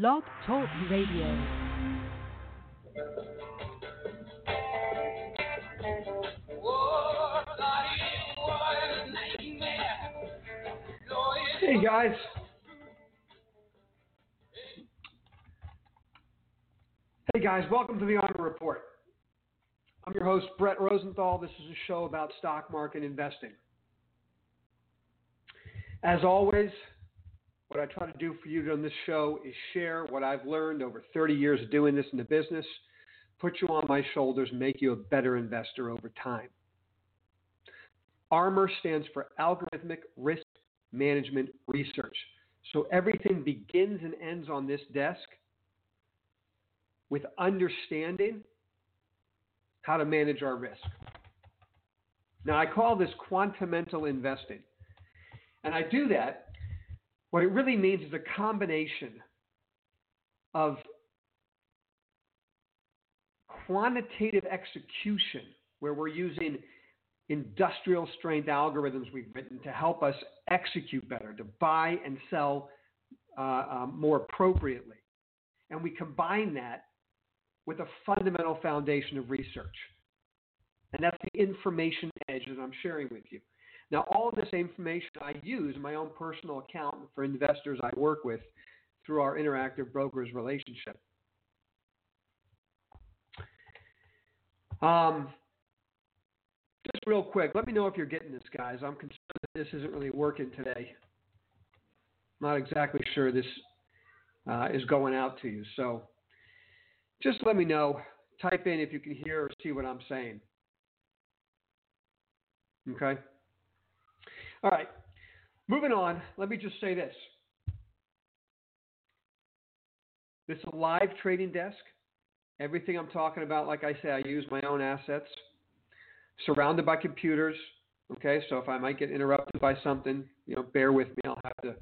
Blog Talk Radio. Hey guys. Hey guys, welcome to the ARMOR Report. I'm your host, Brett Rosenthal. This is a show about stock market investing. As always, what I try to do for you on this show is share what I've learned over 30 years of doing this in the business, put you on my shoulders, make you a better investor over time. ARMOR stands for Algorithmic Risk Management Research. So everything begins and ends on this desk with understanding how to manage our risk. Now, I call this quantamental investing. And I do that. What it really means is a combination of quantitative execution, where we're using industrial strength algorithms we've written to help us execute better, to buy and sell uh, um, more appropriately. And we combine that with a fundamental foundation of research. And that's the information edge that I'm sharing with you. Now, all of this information I use in my own personal account for investors I work with through our interactive brokers relationship. Um, just real quick, let me know if you're getting this, guys. I'm concerned that this isn't really working today. I'm Not exactly sure this uh, is going out to you. So just let me know. Type in if you can hear or see what I'm saying. Okay? All right. Moving on, let me just say this. This is a live trading desk. Everything I'm talking about, like I say, I use my own assets, surrounded by computers. Okay, so if I might get interrupted by something, you know, bear with me. I'll have to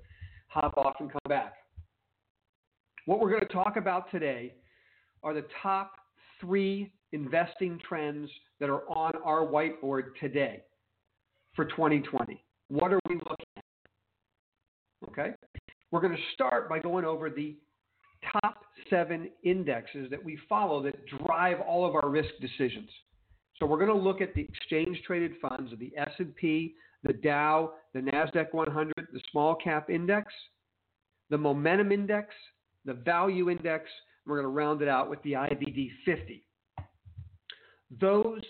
hop off and come back. What we're going to talk about today are the top three investing trends that are on our whiteboard today for 2020. What are we looking at? Okay. We're going to start by going over the top seven indexes that we follow that drive all of our risk decisions. So we're going to look at the exchange traded funds of the S&P, the Dow, the Nasdaq 100, the small cap index, the momentum index, the value index, we're going to round it out with the IBD 50. Those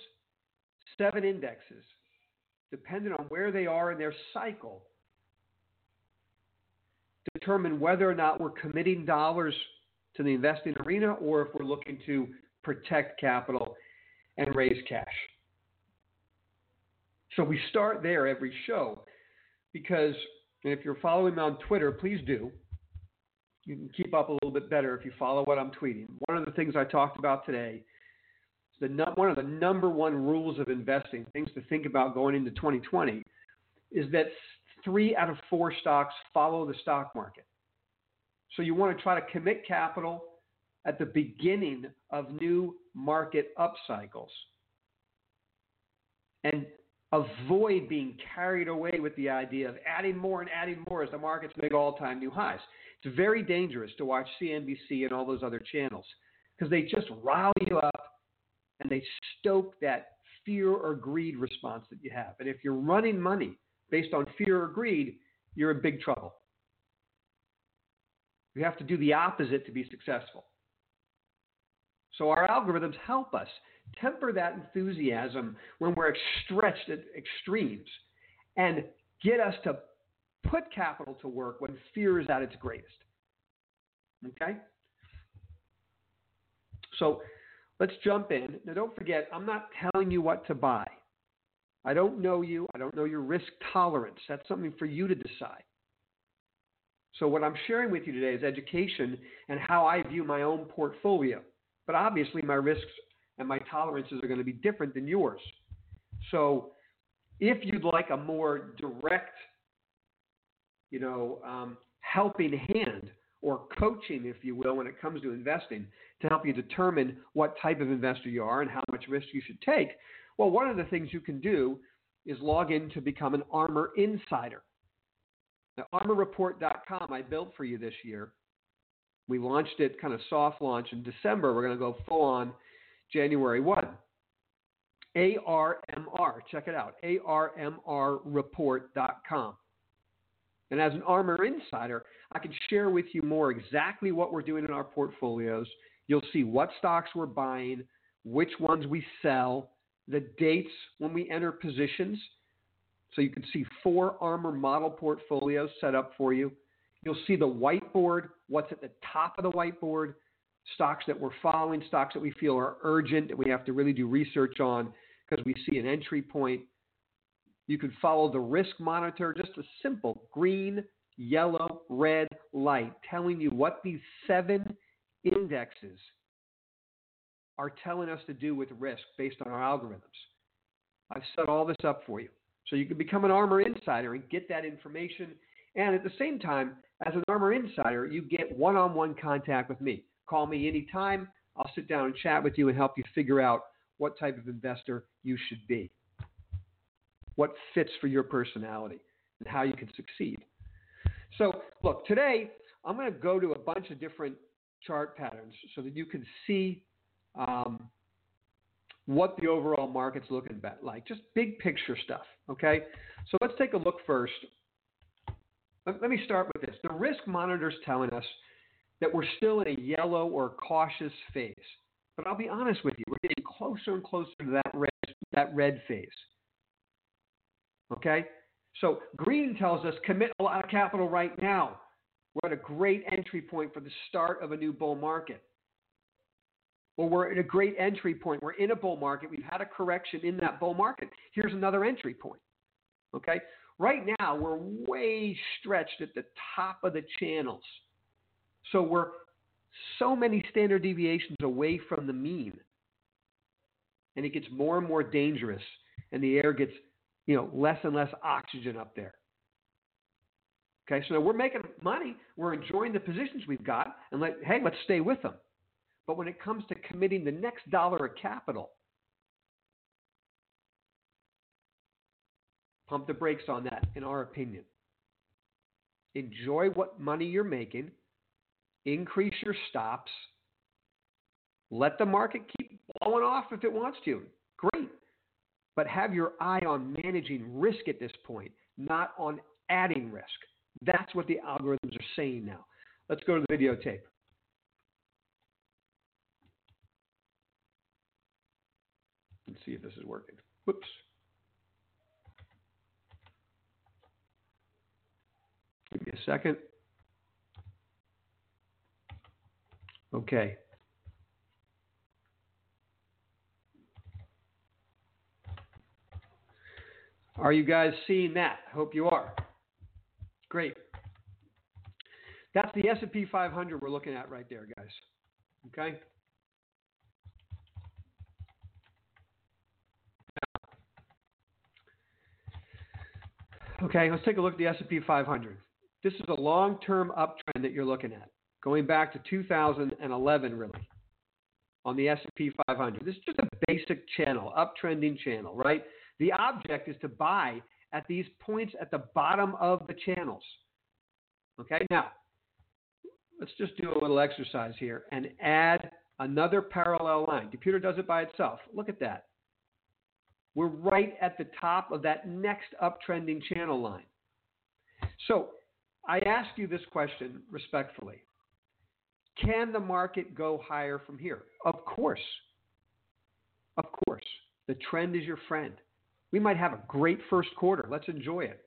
seven indexes, depending on where they are in their cycle, determine whether or not we're committing dollars to the investing arena or if we're looking to protect capital and raise cash. So we start there every show because if you're following me on Twitter, please do you can keep up a little bit better if you follow what I'm tweeting. One of the things I talked about today the one of the number one rules of investing, things to think about going into 2020, is that three out of four stocks follow the stock market. So you want to try to commit capital at the beginning of new market up cycles and avoid being carried away with the idea of adding more and adding more as the markets make all time new highs. It's very dangerous to watch CNBC and all those other channels because they just rile you up and they stoke that fear or greed response that you have. And if you're running money based on fear or greed, you're in big trouble. You have to do the opposite to be successful. So our algorithms help us temper that enthusiasm when we're stretched at extremes and get us to put capital to work when fear is at its greatest. Okay? So let's jump in. Now, don't forget, I'm not telling you what to buy. I don't know you. I don't know your risk tolerance. That's something for you to decide. So, what I'm sharing with you today is education and how I view my own portfolio. But obviously, my risks and my tolerances are going to be different than yours. So, if you'd like a more direct, you know, um, helping hand or coaching, if you will, when it comes to investing to help you determine what type of investor you are and how much risk you should take, well, one of the things you can do is log in to become an ARMOR Insider. Now, ARMORReport.com I built for you this year. We launched it kind of soft launch in December. We're going to go full on January 1. ARMR, check it out, ARMRreport.com. And as an ARMOR Insider, I can share with you more exactly what we're doing in our portfolios. You'll see what stocks we're buying, which ones we sell, the dates when we enter positions. So you can see four ARMOR model portfolios set up for you. You'll see the whiteboard, what's at the top of the whiteboard, stocks that we're following, stocks that we feel are urgent, that we have to really do research on because we see an entry point you can follow the risk monitor, just a simple green, yellow, red light telling you what these seven indexes are telling us to do with risk based on our algorithms. I've set all this up for you. So you can become an ARMOR Insider and get that information. And at the same time, as an ARMOR Insider, you get one on one contact with me. Call me anytime. I'll sit down and chat with you and help you figure out what type of investor you should be what fits for your personality and how you can succeed. So, look, today I'm going to go to a bunch of different chart patterns so that you can see um, what the overall market's looking like. Just big picture stuff, okay? So let's take a look first. Let, let me start with this. The risk monitor is telling us that we're still in a yellow or cautious phase. But I'll be honest with you, we're getting closer and closer to that red, that red phase. Okay? So green tells us commit a lot of capital right now. We're at a great entry point for the start of a new bull market. Or we're at a great entry point. We're in a bull market. We've had a correction in that bull market. Here's another entry point. Okay? Right now, we're way stretched at the top of the channels. So we're so many standard deviations away from the mean. And it gets more and more dangerous, and the air gets you know, less and less oxygen up there. Okay, so we're making money, we're enjoying the positions we've got, and let, hey, let's stay with them. But when it comes to committing the next dollar of capital, pump the brakes on that, in our opinion. Enjoy what money you're making, increase your stops, let the market keep blowing off if it wants to. Great but have your eye on managing risk at this point, not on adding risk. That's what the algorithms are saying now. Let's go to the videotape. Let's see if this is working. Whoops. Give me a second. Okay. Are you guys seeing that? I Hope you are. Great. That's the S&P 500 we're looking at right there, guys. Okay? Okay, let's take a look at the S&P 500. This is a long-term uptrend that you're looking at, going back to 2011, really, on the S&P 500. This is just a basic channel, uptrending channel, right? The object is to buy at these points at the bottom of the channels. Okay, now let's just do a little exercise here and add another parallel line. Computer does it by itself. Look at that. We're right at the top of that next uptrending channel line. So I ask you this question respectfully. Can the market go higher from here? Of course. Of course. The trend is your friend. We might have a great first quarter. Let's enjoy it.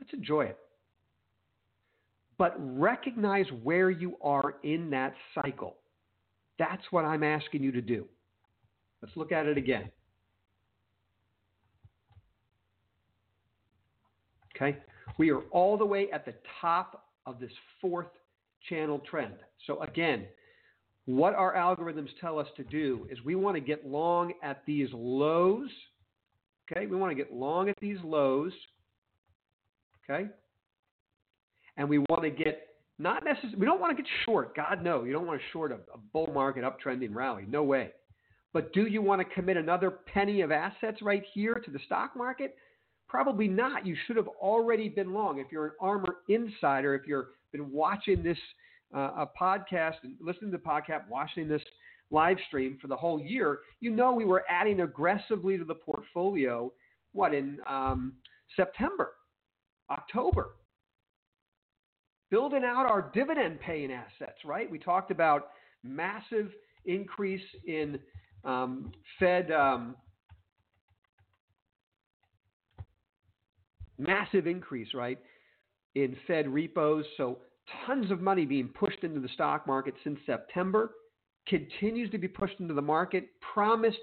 Let's enjoy it. But recognize where you are in that cycle. That's what I'm asking you to do. Let's look at it again. Okay? We are all the way at the top of this fourth channel trend. So, again, what our algorithms tell us to do is we want to get long at these lows. Okay? We want to get long at these lows. Okay? And we want to get not necessarily, we don't want to get short. God, no. You don't want to short a, a bull market uptrending rally. No way. But do you want to commit another penny of assets right here to the stock market? Probably not. You should have already been long. If you're an ARMOR insider, if you've been watching this a podcast and listening to the podcast, watching this live stream for the whole year, you know we were adding aggressively to the portfolio. What in um, September, October, building out our dividend paying assets. Right? We talked about massive increase in um, Fed. Um, massive increase, right, in Fed repos. So tons of money being pushed into the stock market since September, continues to be pushed into the market, promised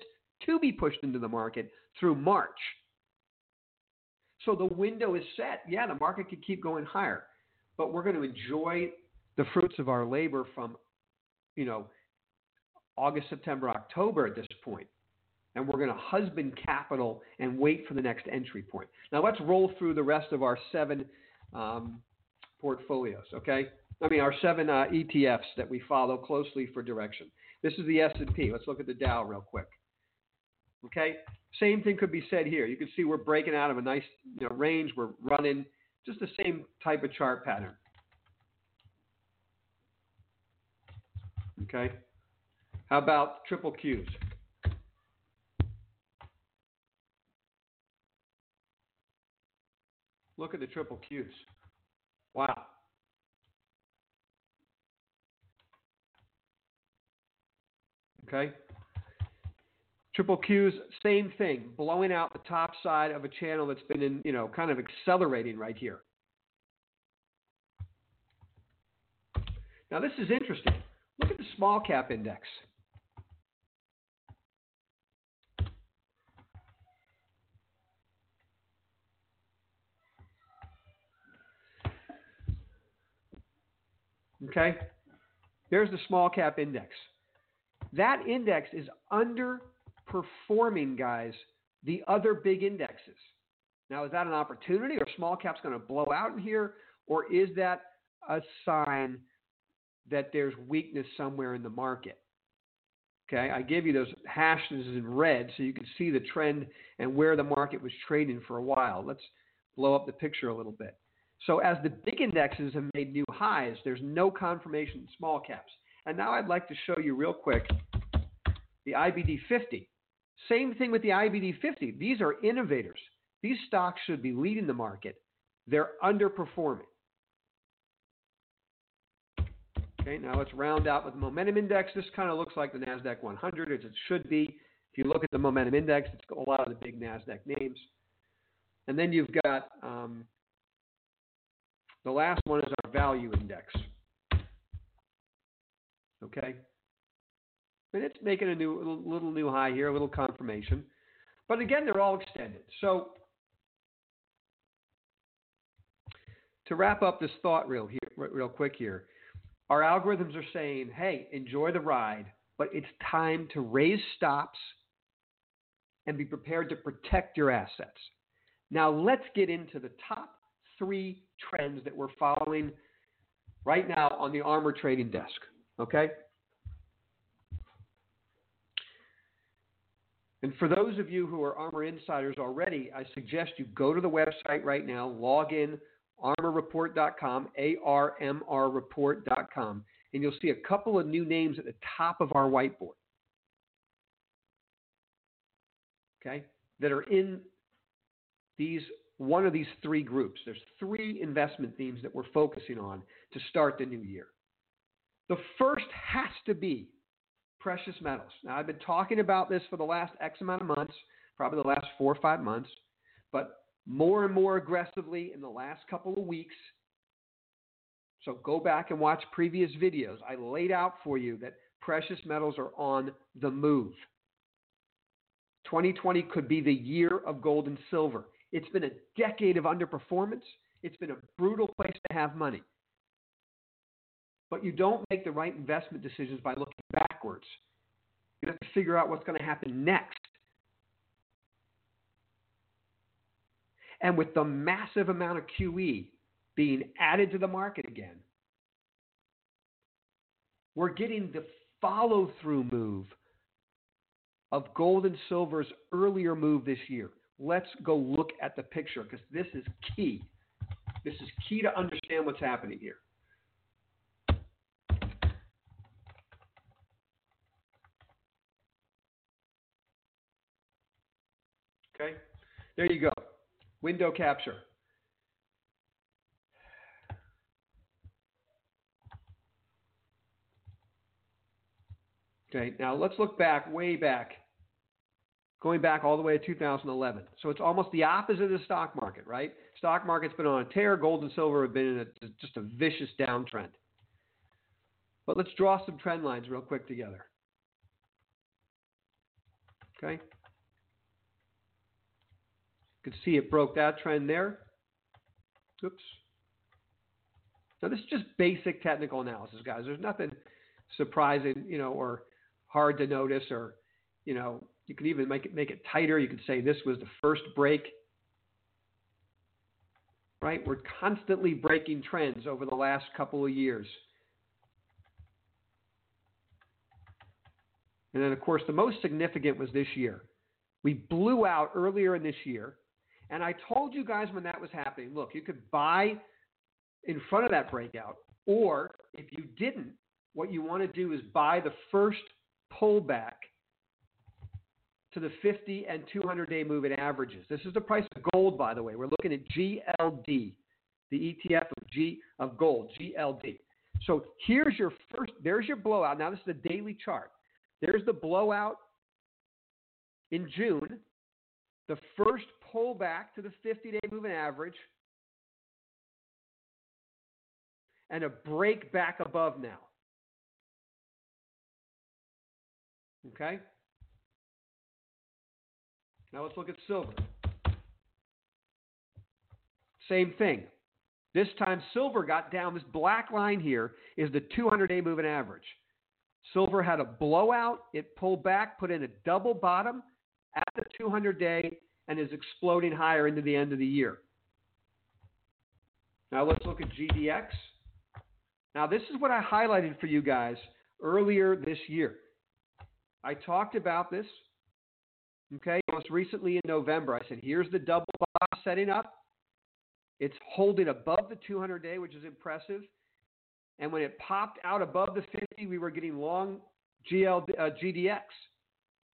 to be pushed into the market through March. So the window is set. Yeah, the market could keep going higher, but we're going to enjoy the fruits of our labor from, you know, August, September, October at this point. And we're going to husband capital and wait for the next entry point. Now let's roll through the rest of our seven um, portfolios. Okay, I mean our seven uh, ETFs that we follow closely for direction. This is the S&P. Let's look at the Dow real quick. Okay, same thing could be said here. You can see we're breaking out of a nice you know, range. We're running just the same type of chart pattern. Okay, how about triple Qs? Look at the triple Qs. Wow. Okay. Triple Qs, same thing, blowing out the top side of a channel that's been in, you know, kind of accelerating right here. Now this is interesting. Look at the small cap index. Okay? There's the small cap index. That index is underperforming, guys, the other big indexes. Now, is that an opportunity or small cap's going to blow out in here? Or is that a sign that there's weakness somewhere in the market? Okay, I gave you those hashes in red so you can see the trend and where the market was trading for a while. Let's blow up the picture a little bit. So as the big indexes have made new highs, there's no confirmation in small caps. And now I'd like to show you real quick the IBD 50. Same thing with the IBD 50. These are innovators. These stocks should be leading the market. They're underperforming. Okay, now let's round out with the momentum index. This kind of looks like the NASDAQ 100 as it should be. If you look at the momentum index, it's got a lot of the big NASDAQ names. And then you've got um, the last one is our value index. Okay? And it's making a new little, little new high here, a little confirmation. But again, they're all extended. So to wrap up this thought real here, real quick here, our algorithms are saying, hey, enjoy the ride, but it's time to raise stops and be prepared to protect your assets. Now let's get into the top three trends that we're following right now on the ARMOR trading desk. Okay? And for those of you who are ARMOR insiders already, I suggest you go to the website right now, log in, armorreport.com, A R M R report.com, and you'll see a couple of new names at the top of our whiteboard. Okay? That are in these one of these three groups. There's three investment themes that we're focusing on to start the new year. The first has to be precious metals. Now, I've been talking about this for the last X amount of months, probably the last four or five months, but more and more aggressively in the last couple of weeks. So go back and watch previous videos. I laid out for you that precious metals are on the move. 2020 could be the year of gold and silver It's been a decade of underperformance. It's been a brutal place to have money. But you don't make the right investment decisions by looking backwards. You have to figure out what's going to happen next. And with the massive amount of QE being added to the market again, we're getting the follow through move of gold and silver's earlier move this year. Let's go look at the picture because this is key. This is key to understand what's happening here. Okay, there you go. Window capture. Okay, now let's look back, way back, going back all the way to 2011. So it's almost the opposite of the stock market, right? Stock market's been on a tear. Gold and silver have been in a, just a vicious downtrend. But let's draw some trend lines real quick together. Okay. You can see it broke that trend there. Oops. Now this is just basic technical analysis, guys. There's nothing surprising, you know, or hard to notice, or you know, you could even make it make it tighter. You could say this was the first break. Right? We're constantly breaking trends over the last couple of years. And then, of course, the most significant was this year. We blew out earlier in this year. And I told you guys when that was happening look, you could buy in front of that breakout, or if you didn't, what you want to do is buy the first pullback to the 50 and 200 day moving averages. This is the price of gold, by the way. We're looking at GLD, the ETF of G of gold, GLD. So here's your first. There's your blowout. Now this is a daily chart. There's the blowout in June. The first pullback to the 50 day moving average. And a break back above now. Okay? Now let's look at silver. Same thing. This time silver got down. This black line here is the 200 day moving average. Silver had a blowout. It pulled back, put in a double bottom at the 200 day, and is exploding higher into the end of the year. Now let's look at GDX. Now, this is what I highlighted for you guys earlier this year. I talked about this, okay, most recently in November. I said, here's the double bottom setting up. It's holding above the 200 day, which is impressive. And when it popped out above the 50, we were getting long GL, uh, GDX.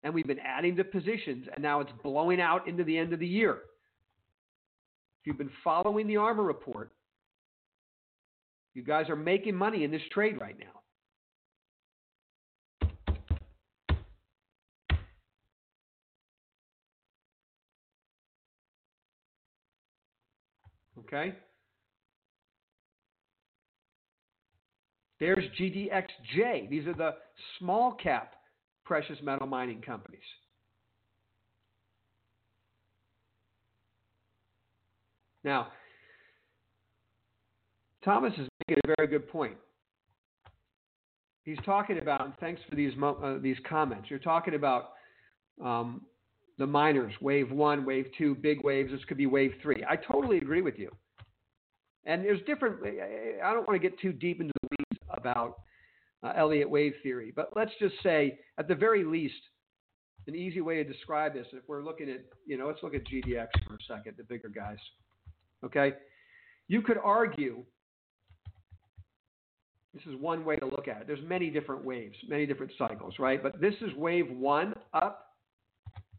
And we've been adding to positions, and now it's blowing out into the end of the year. If you've been following the Armor report, you guys are making money in this trade right now. Okay? There's GDXJ. These are the small cap precious metal mining companies. Now, Thomas is making a very good point. He's talking about, and thanks for these uh, these comments. You're talking about um, the miners, wave one, wave two, big waves. This could be wave three. I totally agree with you. And there's different. I don't want to get too deep into the weeds about uh, Elliott wave theory, but let's just say, at the very least, an easy way to describe this, if we're looking at, you know, let's look at GDX for a second, the bigger guys. Okay, you could argue. This is one way to look at it. There's many different waves, many different cycles, right? But this is wave one up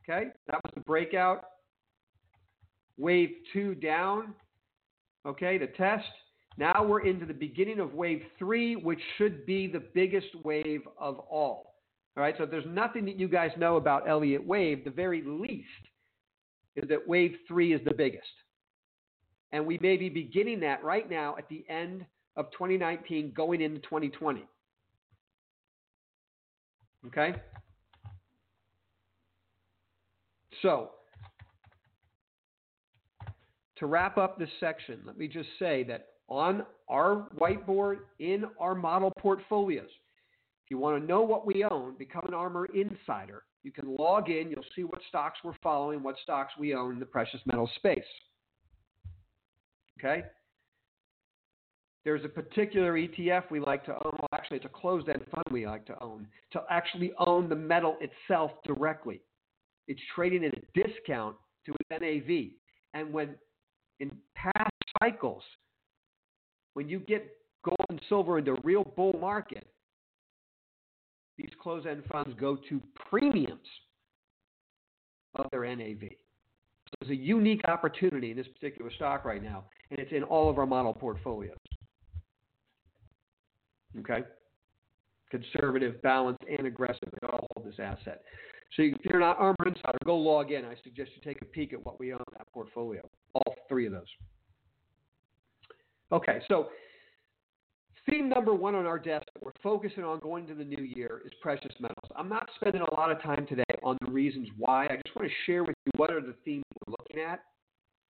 Okay, that was the breakout. Wave two down. Okay, the test. Now we're into the beginning of wave three, which should be the biggest wave of all. All right, so if there's nothing that you guys know about Elliott wave, the very least is that wave three is the biggest. And we may be beginning that right now at the end of 2019, going into 2020. Okay? So, to wrap up this section, let me just say that on our whiteboard in our model portfolios, if you want to know what we own, become an Armor Insider. You can log in, you'll see what stocks we're following, what stocks we own in the precious metal space. Okay? There's a particular ETF we like to own. Well, actually, it's a closed end fund we like to own, to actually own the metal itself directly. It's trading at a discount to its NAV. And when in past cycles, when you get gold and silver into real bull market, these closed end funds go to premiums of their NAV. So it's a unique opportunity in this particular stock right now, and it's in all of our model portfolios. Okay? Conservative, balanced, and aggressive. They all hold this asset. So if you're not Armor Insider, go log in. I suggest you take a peek at what we own in that portfolio. All three of those. Okay, so theme number one on our desk that we're focusing on going to the new year is precious metals. I'm not spending a lot of time today on the reasons why. I just want to share with you what are the themes we're looking at.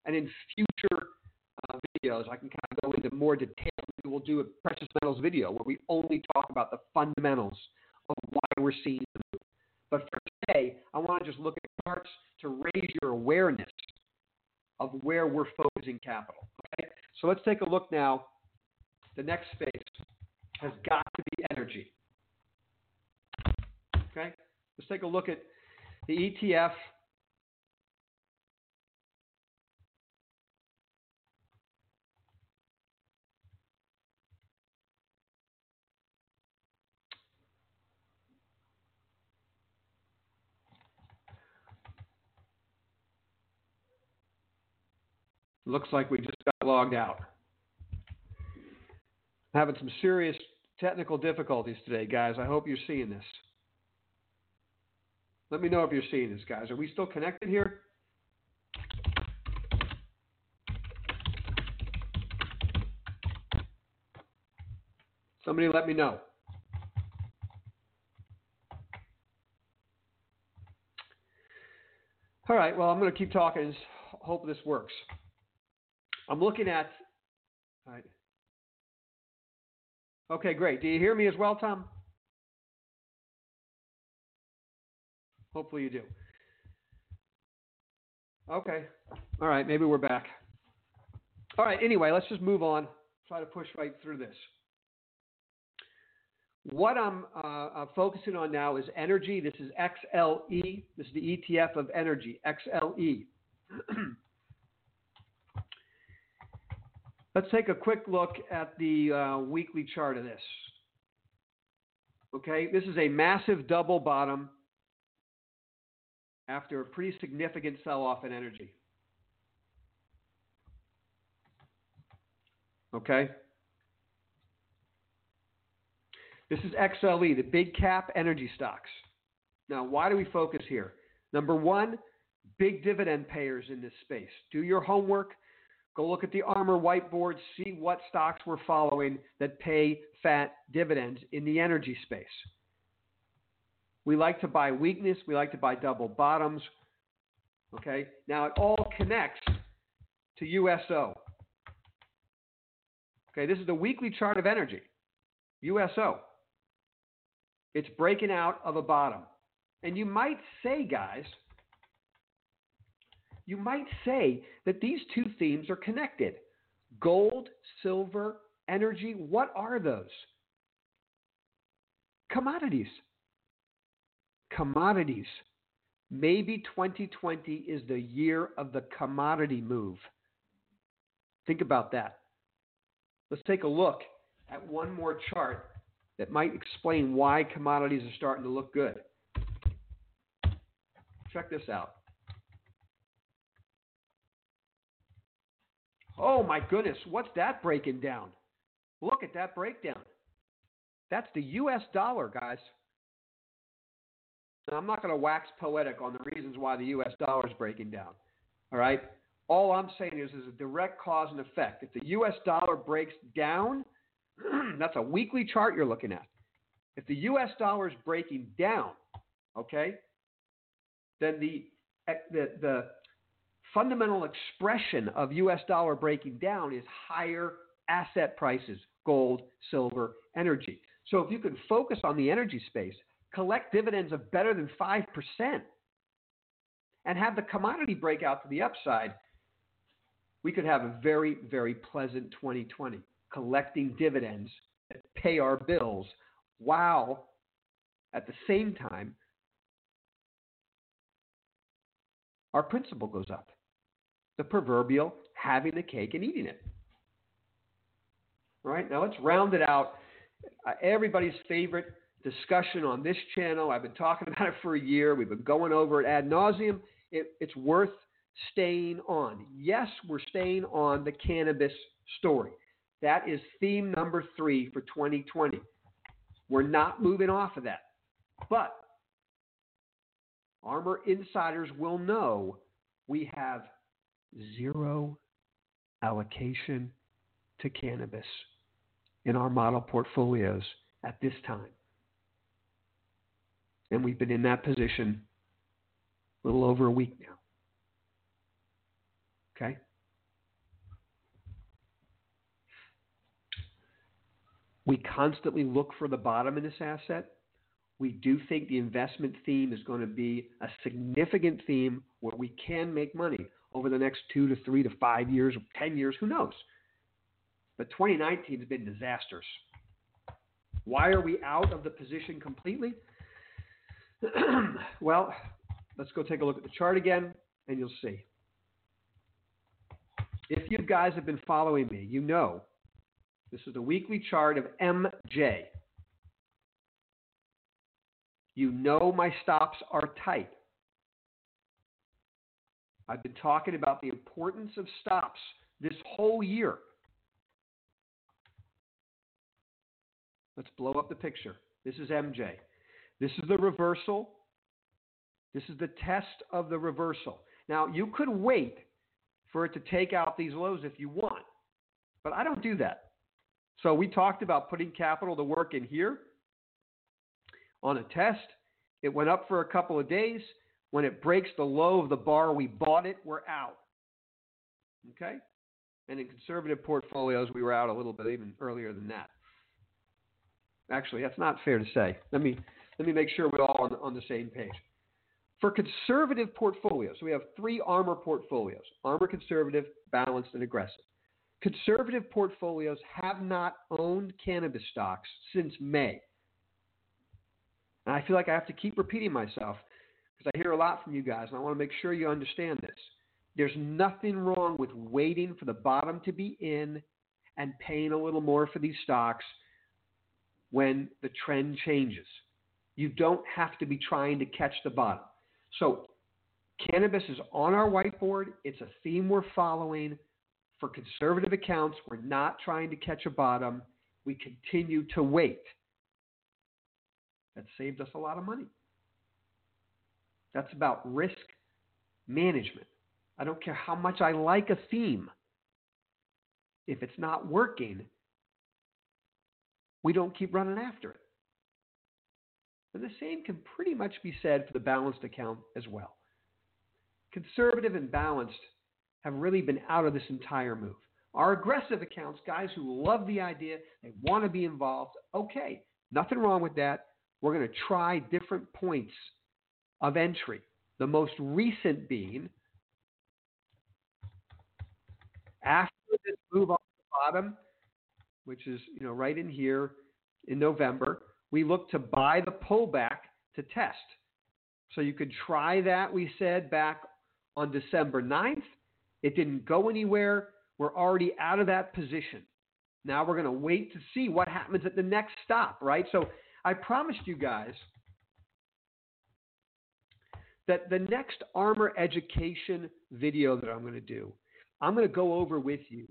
And in future uh, videos, I can kind of go into more detail. We'll do a precious metals video where we only talk about the fundamentals of why we're seeing the move. But for today, I want to just look at charts to raise your awareness of where we're focusing capital. Okay? So let's take a look now. The next space has got to be energy. Okay? Let's take a look at the ETF. Looks like we just got logged out. Having some serious technical difficulties today, guys. I hope you're seeing this. Let me know if you're seeing this, guys. Are we still connected here? Somebody let me know. All right, well, I'm going to keep talking. Hope this works. I'm looking at. Right. Okay, great. Do you hear me as well, Tom? Hopefully you do. Okay. All right, maybe we're back. All right, anyway, let's just move on. Try to push right through this. What I'm uh, uh, focusing on now is energy. This is XLE. This is the ETF of energy, XLE. Let's take a quick look at the uh, weekly chart of this. Okay, this is a massive double bottom after a pretty significant sell off in energy. Okay? This is XLE, the big cap energy stocks. Now, why do we focus here? Number one, big dividend payers in this space. Do your homework Go look at the Armor whiteboard, see what stocks we're following that pay fat dividends in the energy space. We like to buy weakness, we like to buy double bottoms. Okay? Now it all connects to USO. Okay, this is the weekly chart of energy. USO. It's breaking out of a bottom. And you might say, guys, you might say that these two themes are connected gold, silver, energy. What are those? Commodities. Commodities. Maybe 2020 is the year of the commodity move. Think about that. Let's take a look at one more chart that might explain why commodities are starting to look good. Check this out. Oh my goodness, what's that breaking down? Look at that breakdown. That's the US dollar, guys. Now, I'm not going to wax poetic on the reasons why the US dollar is breaking down. All right? All I'm saying is there's a direct cause and effect. If the US dollar breaks down, that's a weekly chart you're looking at. If the US dollar is breaking down, okay, then the, eh, the, the fundamental expression of US dollar breaking down is higher asset prices, gold, silver, energy. So if you can focus on the energy space, collect dividends of better than 5%, and have the commodity break out to the upside, we could have a very, very pleasant 2020, collecting dividends that pay our bills while at the same time our principal goes up. The proverbial having the cake and eating it. All right, now let's round it out. Uh, everybody's favorite discussion on this channel. I've been talking about it for a year. We've been going over it ad nauseum. It, it's worth staying on. Yes, we're staying on the cannabis story. That is theme number three for 2020. We're not moving off of that. But ARMOUR insiders will know we have zero allocation to cannabis in our model portfolios at this time. And we've been in that position a little over a week now. Okay? We constantly look for the bottom in this asset. We do think the investment theme is going to be a significant theme where we can make money over the next two to three to five years or 10 years, who knows? But 2019 has been disastrous. Why are we out of the position completely? well, let's go take a look at the chart again and you'll see. If you guys have been following me, you know this is the weekly chart of MJ. You know my stops are tight. I've been talking about the importance of stops this whole year. Let's blow up the picture. This is MJ. This is the reversal. This is the test of the reversal. Now, you could wait for it to take out these lows if you want, but I don't do that. So we talked about putting capital to work in here on a test. It went up for a couple of days. When it breaks the low of the bar we bought it, we're out. Okay? And in conservative portfolios, we were out a little bit even earlier than that. Actually, that's not fair to say. Let me let me make sure we're all on, on the same page. For conservative portfolios, so we have three ARMOUR portfolios ARMOUR conservative, balanced, and aggressive. Conservative portfolios have not owned cannabis stocks since May. And I feel like I have to keep repeating myself because I hear a lot from you guys, and I want to make sure you understand this. There's nothing wrong with waiting for the bottom to be in and paying a little more for these stocks when the trend changes. You don't have to be trying to catch the bottom. So, cannabis is on our whiteboard. It's a theme we're following. For conservative accounts, we're not trying to catch a bottom. We continue to wait. That saved us a lot of money. That's about risk management. I don't care how much I like a theme. If it's not working, we don't keep running after it. And the same can pretty much be said for the balanced account as well. Conservative and balanced have really been out of this entire move. Our aggressive accounts, guys who love the idea, they want to be involved, okay, nothing wrong with that. We're going to try different points of entry. The most recent being after this move off the bottom, which is you know right in here in November, we look to buy the pullback to test. So you could try that, we said back on December 9th. It didn't go anywhere. We're already out of that position. Now we're going to wait to see what happens at the next stop, right? So I promised you guys that the next ARMOUR education video that I'm going to do, I'm going to go over with you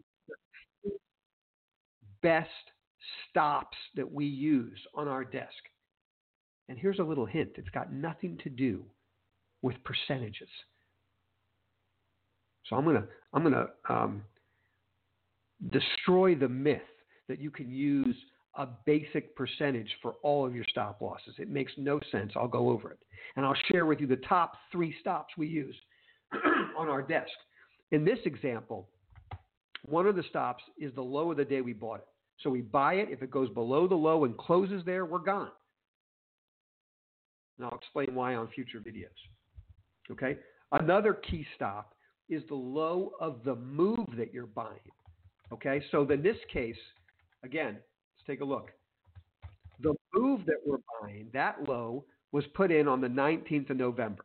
the best stops that we use on our desk. And here's a little hint it's got nothing to do with percentages. So I'm going to I'm going to um, destroy the myth that you can use a basic percentage for all of your stop losses. It makes no sense. I'll go over it. And I'll share with you the top three stops we use. on our desk. In this example, one of the stops is the low of the day we bought it. So we buy it. If it goes below the low and closes there, we're gone. And I'll explain why on future videos. Okay? Another key stop is the low of the move that you're buying. Okay? So in this case, again, take a look. The move that we're buying, that low, was put in on the 19th of November.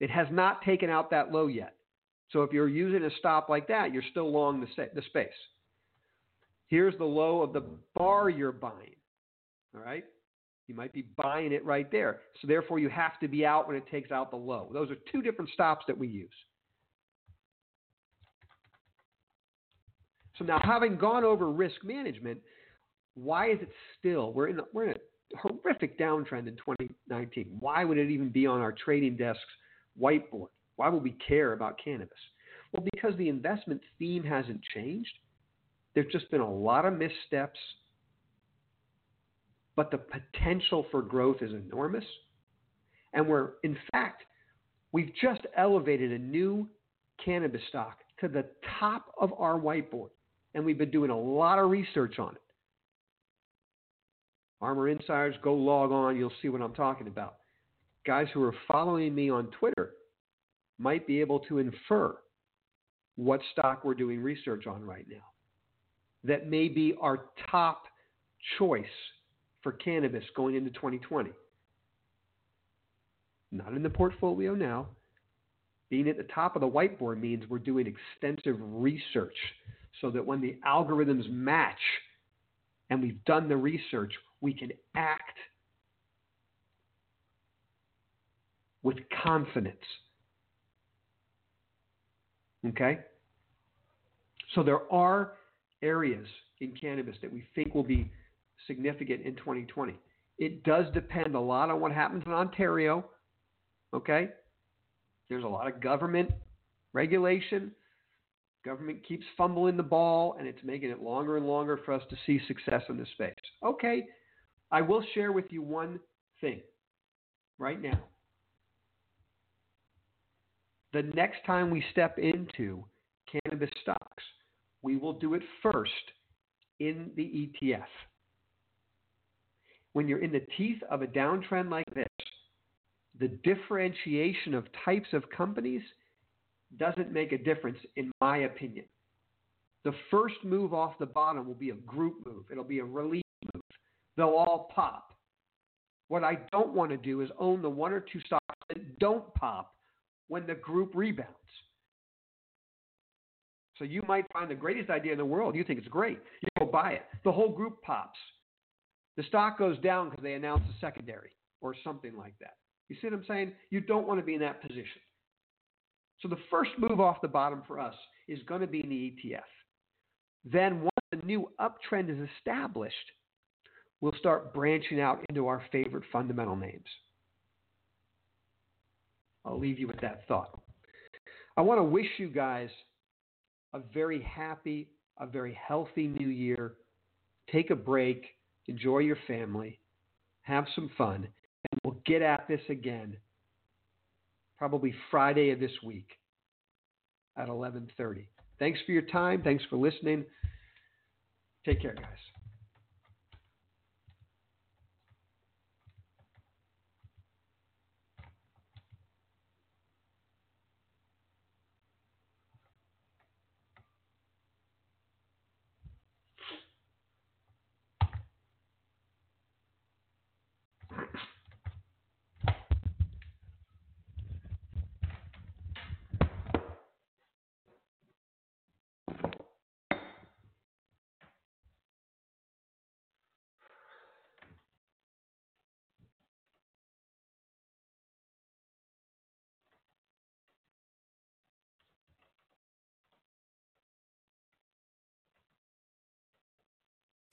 It has not taken out that low yet. So if you're using a stop like that, you're still long the, the space. Here's the low of the bar you're buying. All right? You might be buying it right there. So therefore, you have to be out when it takes out the low. Those are two different stops that we use. So now, having gone over risk management, why is it still we're in we're in a horrific downtrend in 2019? Why would it even be on our trading desk's whiteboard? Why would we care about cannabis? Well, because the investment theme hasn't changed. There's just been a lot of missteps, but the potential for growth is enormous. And we're, in fact, we've just elevated a new cannabis stock to the top of our whiteboard. And we've been doing a lot of research on it. ARMOR Insiders, go log on. You'll see what I'm talking about. Guys who are following me on Twitter might be able to infer what stock we're doing research on right now. That may be our top choice for cannabis going into 2020. Not in the portfolio now. Being at the top of the whiteboard means we're doing extensive research so that when the algorithms match and we've done the research, we can act with confidence. Okay? So there are areas in cannabis that we think will be significant in 2020. It does depend a lot on what happens in Ontario. Okay? There's a lot of government regulation. Government keeps fumbling the ball, and it's making it longer and longer for us to see success in this space. Okay, I will share with you one thing right now. The next time we step into cannabis stocks, we will do it first in the ETF. When you're in the teeth of a downtrend like this, the differentiation of types of companies doesn't make a difference, in my opinion. The first move off the bottom will be a group move, it'll be a release. They'll all pop. What I don't want to do is own the one or two stocks that don't pop when the group rebounds. So you might find the greatest idea in the world. You think it's great. You go buy it. The whole group pops. The stock goes down because they announce a secondary or something like that. You see what I'm saying? You don't want to be in that position. So the first move off the bottom for us is going to be in the ETF. Then once the new uptrend is established, we'll start branching out into our favorite fundamental names. I'll leave you with that thought. I want to wish you guys a very happy, a very healthy new year. Take a break, enjoy your family, have some fun, and we'll get at this again probably Friday of this week at 11:30. Thanks for your time. Thanks for listening. Take care, guys.